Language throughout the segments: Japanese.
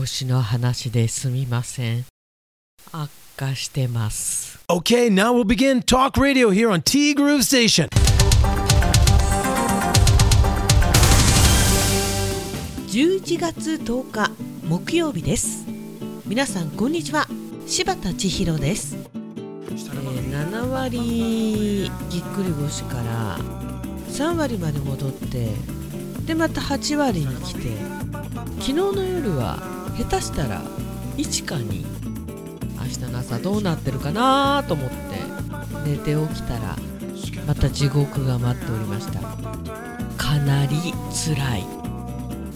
腰の話ですみません。悪化してます。Okay, now we'll begin Talk Radio here on T Groove Station. 11月10日木曜日です。皆さんこんにちは。柴田千尋です、えー7割ぎっくり腰から3割まで戻ってでまた8割に来て昨日の夜は下手したら1か2明日の朝どうなってるかなと思って寝て起きたらまた地獄が待っておりました。かなり辛い。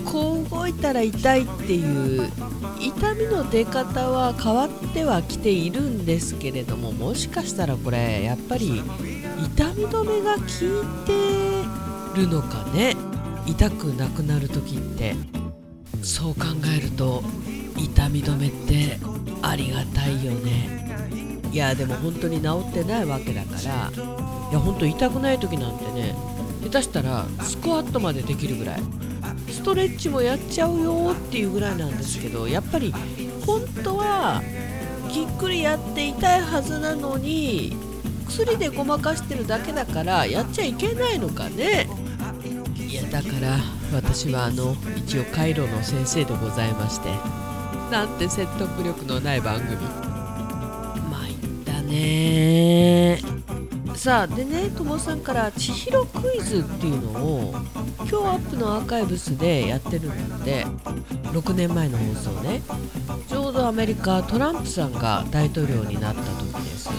こう動いたら痛いっていう痛みの出方は変わってはきているんですけれどももしかしたらこれやっぱり痛み止めが効いてるのかね。痛くなくなる時ってそう考えると痛み止めってありがたいよね。いやでも本当に治ってないわけだからいや本当痛くない時なんてね下手したらスクワットまでできるぐらいストレッチもやっちゃうよっていうぐらいなんですけどやっぱり本当はぎっくりやって痛いはずなのに薬でごまかしてるだけだからやっちゃいけないのかね。いやだから私はあの一応カイロの先生でございまして。なんて説得力のない番組。参ったね。さあでねともさんから「千尋クイズ」っていうのを今日アップのアーカイブスでやってるんだって。6年前の放送ね。ちょうどアメリカトランプさんが大統領になった時です。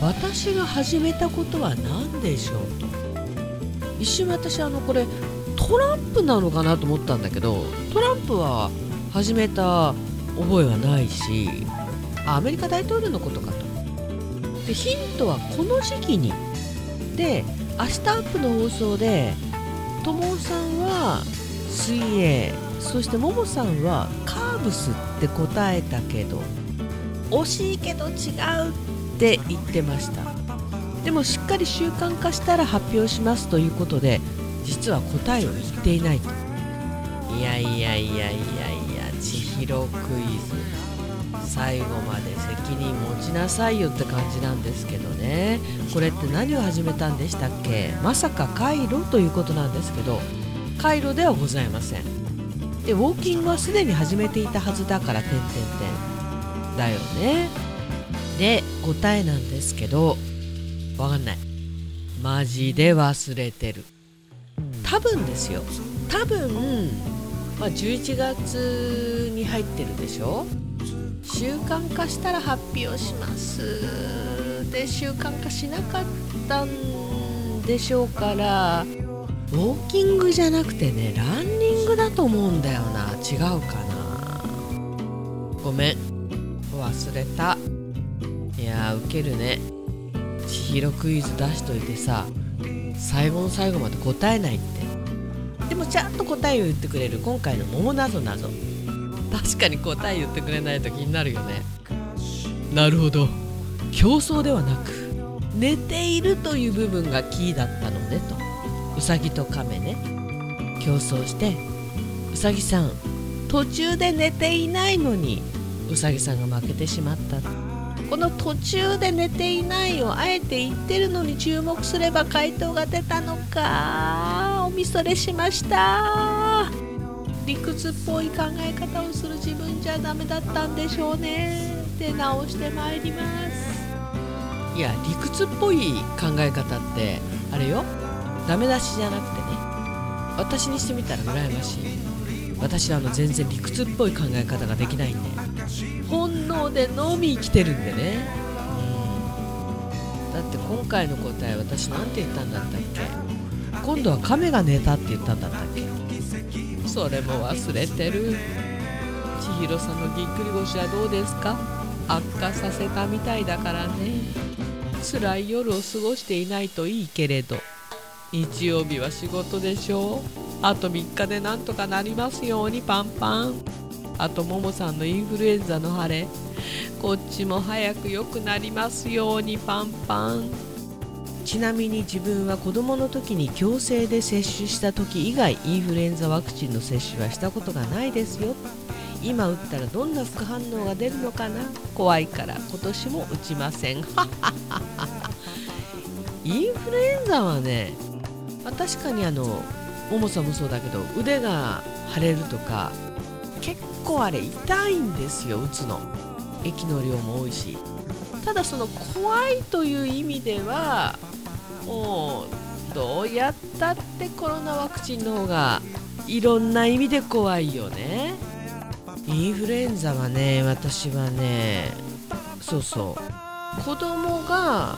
私が始めたことは何でしょうと。一瞬私あのこれトランプなのかなと思ったんだけどトランプは始めた覚えはないしアメリカ大統領のことかと。でヒントはこの時期に。で明日アップの放送でともさんは水泳そしてももさんはカーブスって答えたけど惜しいけど違うって言ってました。でもしっかり習慣化したら発表しますということで実は答えを言っていないと。いやいやいやいやいや千尋クイズ。最後まで責任持ちなさいよって感じなんですけどね。これって何を始めたんでしたっけ？まさかカイロということなんですけどカイロではございません。でウォーキングはすでに始めていたはずだから点々点だよね。で答えなんですけどわかんない。マジで忘れてる。多分ですよ。多分、まあ、11月に入ってるでしょ。習慣化したら発表します。で習慣化しなかったんでしょうからウォーキングじゃなくてねランニングだと思うんだよな。違うかな。ごめん。忘れた。いやーウケるね。千尋クイズ出しといてさ最後の最後まで答えないって。でもちゃんと答えを言ってくれる。今回の桃なぞなぞ確かに答え言ってくれないと気になるよね。なるほど。競争ではなく寝ているという部分がキーだったのねと。うさぎと亀ね。競争してうさぎさん途中で寝ていないのにうさぎさんが負けてしまった。この途中で寝ていないをあえて言ってるのに注目すれば回答が出たのか。おみそれしました。理屈っぽい考え方をする自分じゃダメだったんでしょうね。で直してまいります。いや理屈っぽい考え方ってあれよ。ダメ出しじゃなくてね。私にしてみたら羨ましい。私はあの全然理屈っぽい考え方ができないんで。本能でのみ生きてるんでね、うん、だって今回の答え私なんて言ったんだったっけ？今度は亀が寝たって言ったんだったっけ？それも忘れてる。千尋さんのぎっくり腰はどうですか？悪化させたみたいだからね。辛い夜を過ごしていないといいけれど。日曜日は仕事でしょ？うあと3日でなんとかなりますようにパンパン。あとももさんのインフルエンザの晴れ。こっちも早く良くなりますようにパンパン。ちなみに自分は子どもの時に強制で接種した時以外インフルエンザワクチンの接種はしたことがないですよ。今打ったらどんな副反応が出るのかな？怖いから今年も打ちません。インフルエンザはね、まあ、確かにあのももさんもそうだけど腕が腫れるとか結構あれ痛いんですよ打つの。液の量も多いし。ただその怖いという意味ではもうどうやったってコロナワクチンの方がいろんな意味で怖いよね。インフルエンザはね私はねそうそう。子供が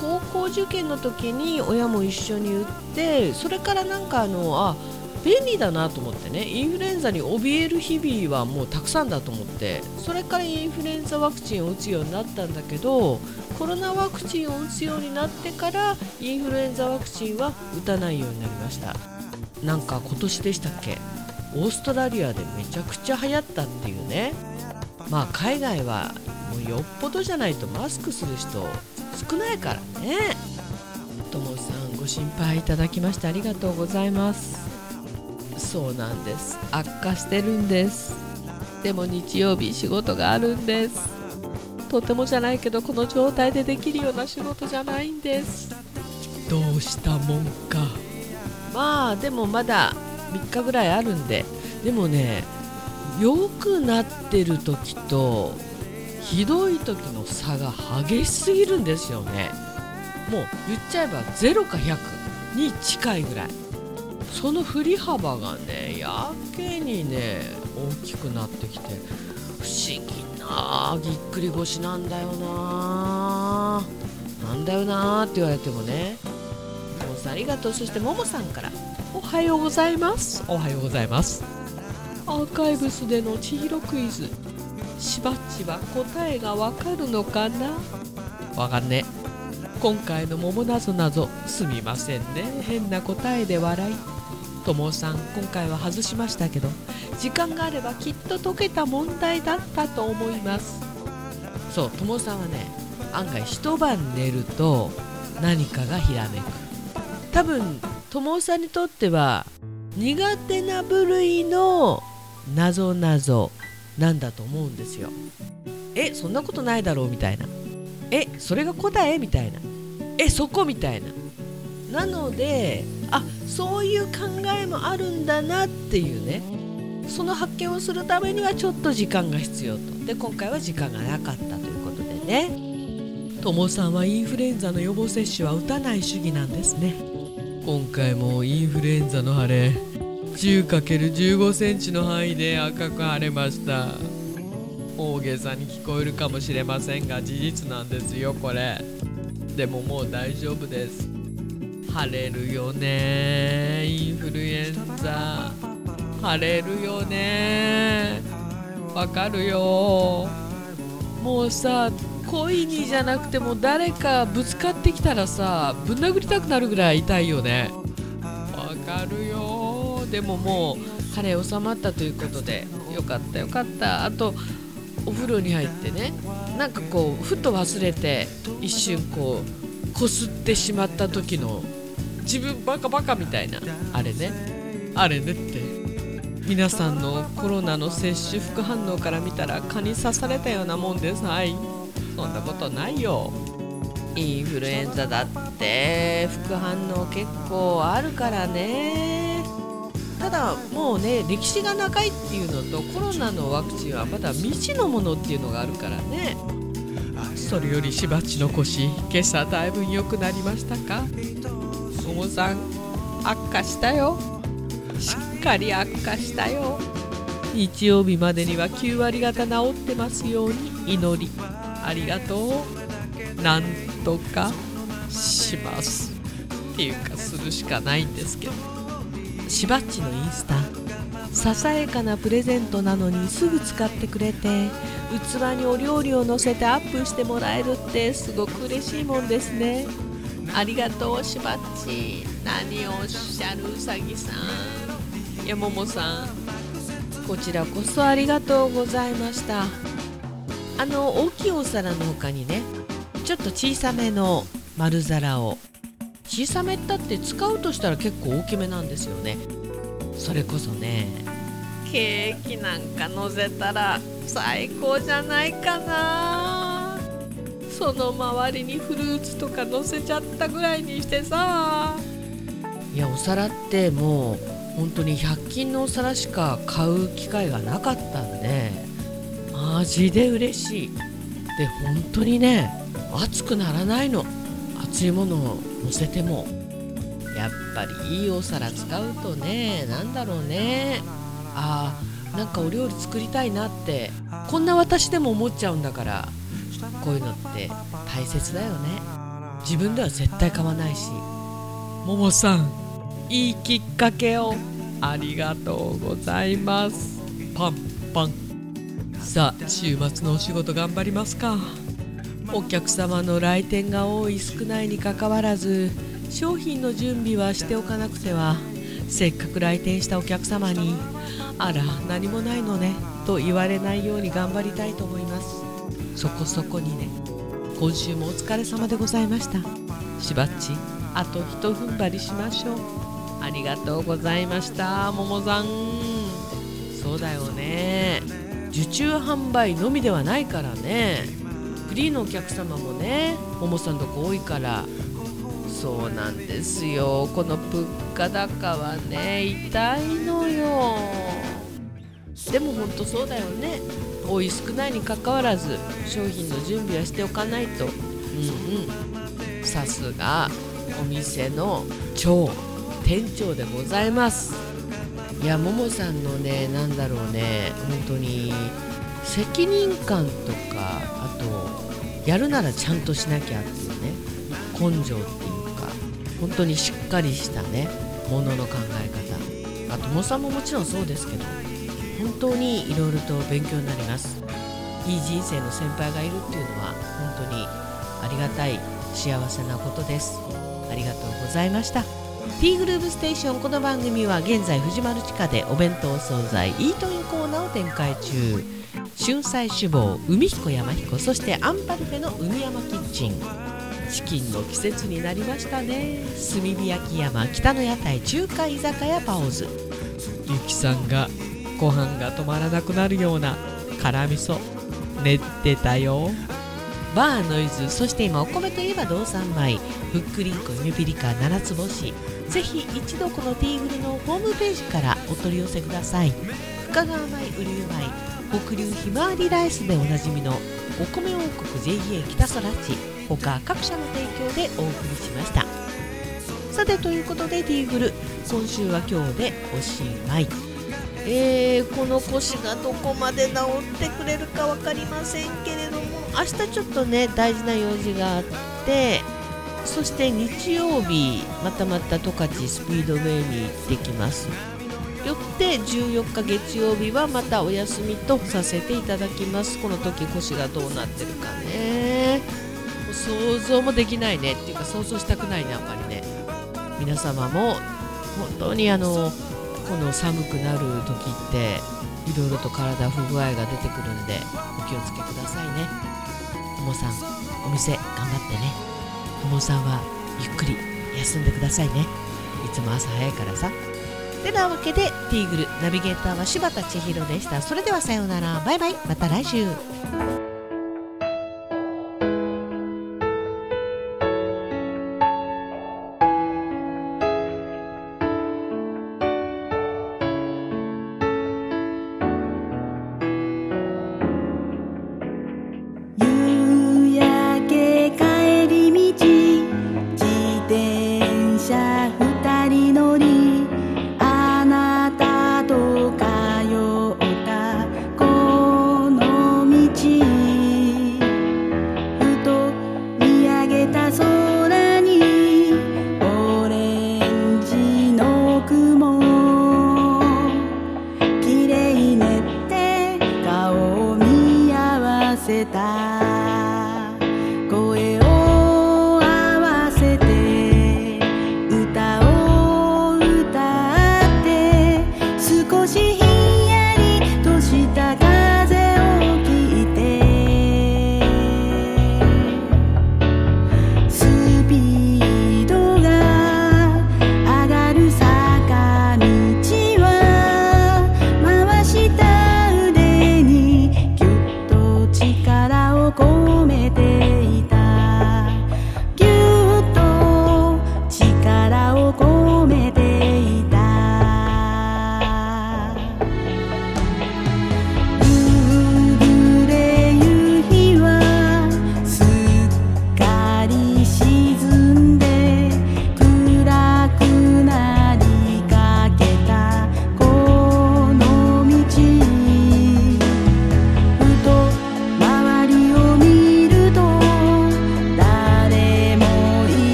高校受験の時に親も一緒に打ってそれからなんかあのあ便利だなと思ってねインフルエンザに怯える日々はもうたくさんだと思ってそれからインフルエンザワクチンを打つようになったんだけどコロナワクチンを打つようになってからインフルエンザワクチンは打たないようになりました。なんか今年でしたっけ？オーストラリアでめちゃくちゃ流行ったっていうね。まあ海外はもうよっぽどじゃないとマスクする人少ないからね。ともさんご心配いただきましてありがとうございます。そうなんです。悪化してるんです。でも日曜日仕事があるんです。とてもじゃないけどこの状態でできるような仕事じゃないんです。どうしたもんか。まあでもまだ3日ぐらいあるんで。でもね良くなってる時とひどい時の差が激しすぎるんですよね。もう言っちゃえば0か100に近いぐらいその振り幅がねやけにね大きくなってきて不思議なぎっくり腰なんだよな。なんだよなって言われてもね。ももさんありがとう。そしてももさんからおはようございます。おはようございます。アーカイブスでの千尋クイズ。しばっちは答えがわかるのかな？わかんね。今回の桃なぞなぞすみませんね。変な答えで笑いともさん今回は外しましたけど時間があればきっと解けた問題だったと思います。そうともさんはね案外一晩寝ると何かがひらめく。多分ともさんにとっては苦手な部類のなぞなぞなんだと思うんですよ。えそんなことないだろうみたいな。えそれが答えみたいな。えそこみたいな。なのであそういう考えもあるんだなっていうね。その発見をするためにはちょっと時間が必要と。で今回は時間がなかったということでね。ともさんはインフルエンザの予防接種は打たない主義なんですね。今回もインフルエンザの腫れ。10×15 センチの範囲で赤く腫れました。大げさに聞こえるかもしれませんが事実なんですよこれ。でももう大丈夫です。腫れるよねインフルエンザ。腫れるよねわかるよ。もうさ恋にじゃなくても誰かぶつかってきたらさぶん殴りたくなるぐらい痛いよね。わかるよ。でももう腫れ収まったということでよかったよかった。あとお風呂に入ってねなんかこうふと忘れて一瞬こうこすってしまった時の自分バカバカみたいなあれね。あれねって。皆さんのコロナの接種副反応から見たら蚊に刺されたようなもんです。はい。そんなことないよ。インフルエンザだって副反応結構あるからね。ただもうね歴史が長いっていうのとコロナのワクチンはまだ未知のものっていうのがあるからね。それよりしばちの腰今朝だいぶ良くなりましたか？さん悪化したよ。しっかり悪化したよ。日曜日までには9割方治ってますように。祈り。ありがとう。なんとかします。っていうかするしかないんですけど。しばっちのインスタ。ささやかなプレゼントなのにすぐ使ってくれて。器にお料理を乗せてアップしてもらえるってすごく嬉しいもんですね。ありがとうしばっち。何をおっしゃるうさぎさん。やももさん。こちらこそありがとうございました。あの大きいお皿の他にねちょっと小さめの丸皿を。小さめったって使うとしたら結構大きめなんですよね。それこそね。ケーキなんか乗せたら最高じゃないかなその周りにフルーツとか乗せちゃったぐらいにしてさ。いやお皿ってもう本当に100均のお皿しか買う機会がなかったんでマジで嬉しい。で本当にね熱くならないの。熱いものを乗せても。やっぱりいいお皿使うとね何だろうね。あーなんかお料理作りたいなって。こんな私でも思っちゃうんだから。こういうのって大切だよね。自分では絶対買わないし。ももさんいいきっかけをありがとうございます。パンパン。さあ週末のお仕事頑張りますか。お客様の来店が多い少ないにかかわらず商品の準備はしておかなくては。せっかく来店したお客様に「あら何もないのね」と言われないように頑張りたいと思います。そこそこにね。今週もお疲れ様でございました。しばっちあとひと踏ん張りしましょう。ありがとうございましたももさん。そうだよね。受注販売のみではないからね。フリーのお客様もねももさんとこ多いから。そうなんですよ。この物価高はね痛いのよ。でも本当そうだよね。多い少ないにかかわらず商品の準備はしておかないと。うんうんさすがお店の超店長でございます。いやももさんのねなんだろうね本当に責任感とかあとやるならちゃんとしなきゃっていうね根性っていうか本当にしっかりしたねものの考え方。あともさんももちろんそうですけど本当にいろいろと勉強になります。いい人生の先輩がいるっていうのは本当にありがたい幸せなことです。ありがとうございました。T グルーブステーションこの番組は現在藤丸地下でお弁当惣菜イートインコーナーを展開中。春菜志望海彦山彦そしてアンパルフェの海山キッチン。チキンの季節になりましたね。炭火焼山北の屋台中華居酒屋パオズ。ゆきさんがご飯が止まらなくなるような辛味噌。練ってたよ。バーノイズそして今お米といえば道産米ふっくりんこゆめぴりか七つ星。ぜひ一度このティーグルのホームページからお取り寄せください。深川米雨竜米北流ひまわりライスでおなじみのお米王国 JA 北空地他各社の提供でお送りしました。さてということでティーグル。今週は今日でおしまい。えー、この腰がどこまで治ってくれるか分かりませんけれども明日ちょっとね大事な用事があってそして日曜日またまた十勝スピードウェイに行ってきます。よって14日月曜日はまたお休みとさせていただきます。この時腰がどうなってるかね。想像もできないねっていうか想像したくないねあんまりね。皆様も本当にあのこの寒くなる時っていろいろと体不具合が出てくるんでお気をつけくださいね。ともさんお店頑張ってね。ともさんはゆっくり休んでくださいね。いつも朝早いからさ。てなわけでティーグルナビゲーターは柴田千尋でした。それではさようなら。バイバイ。また来週。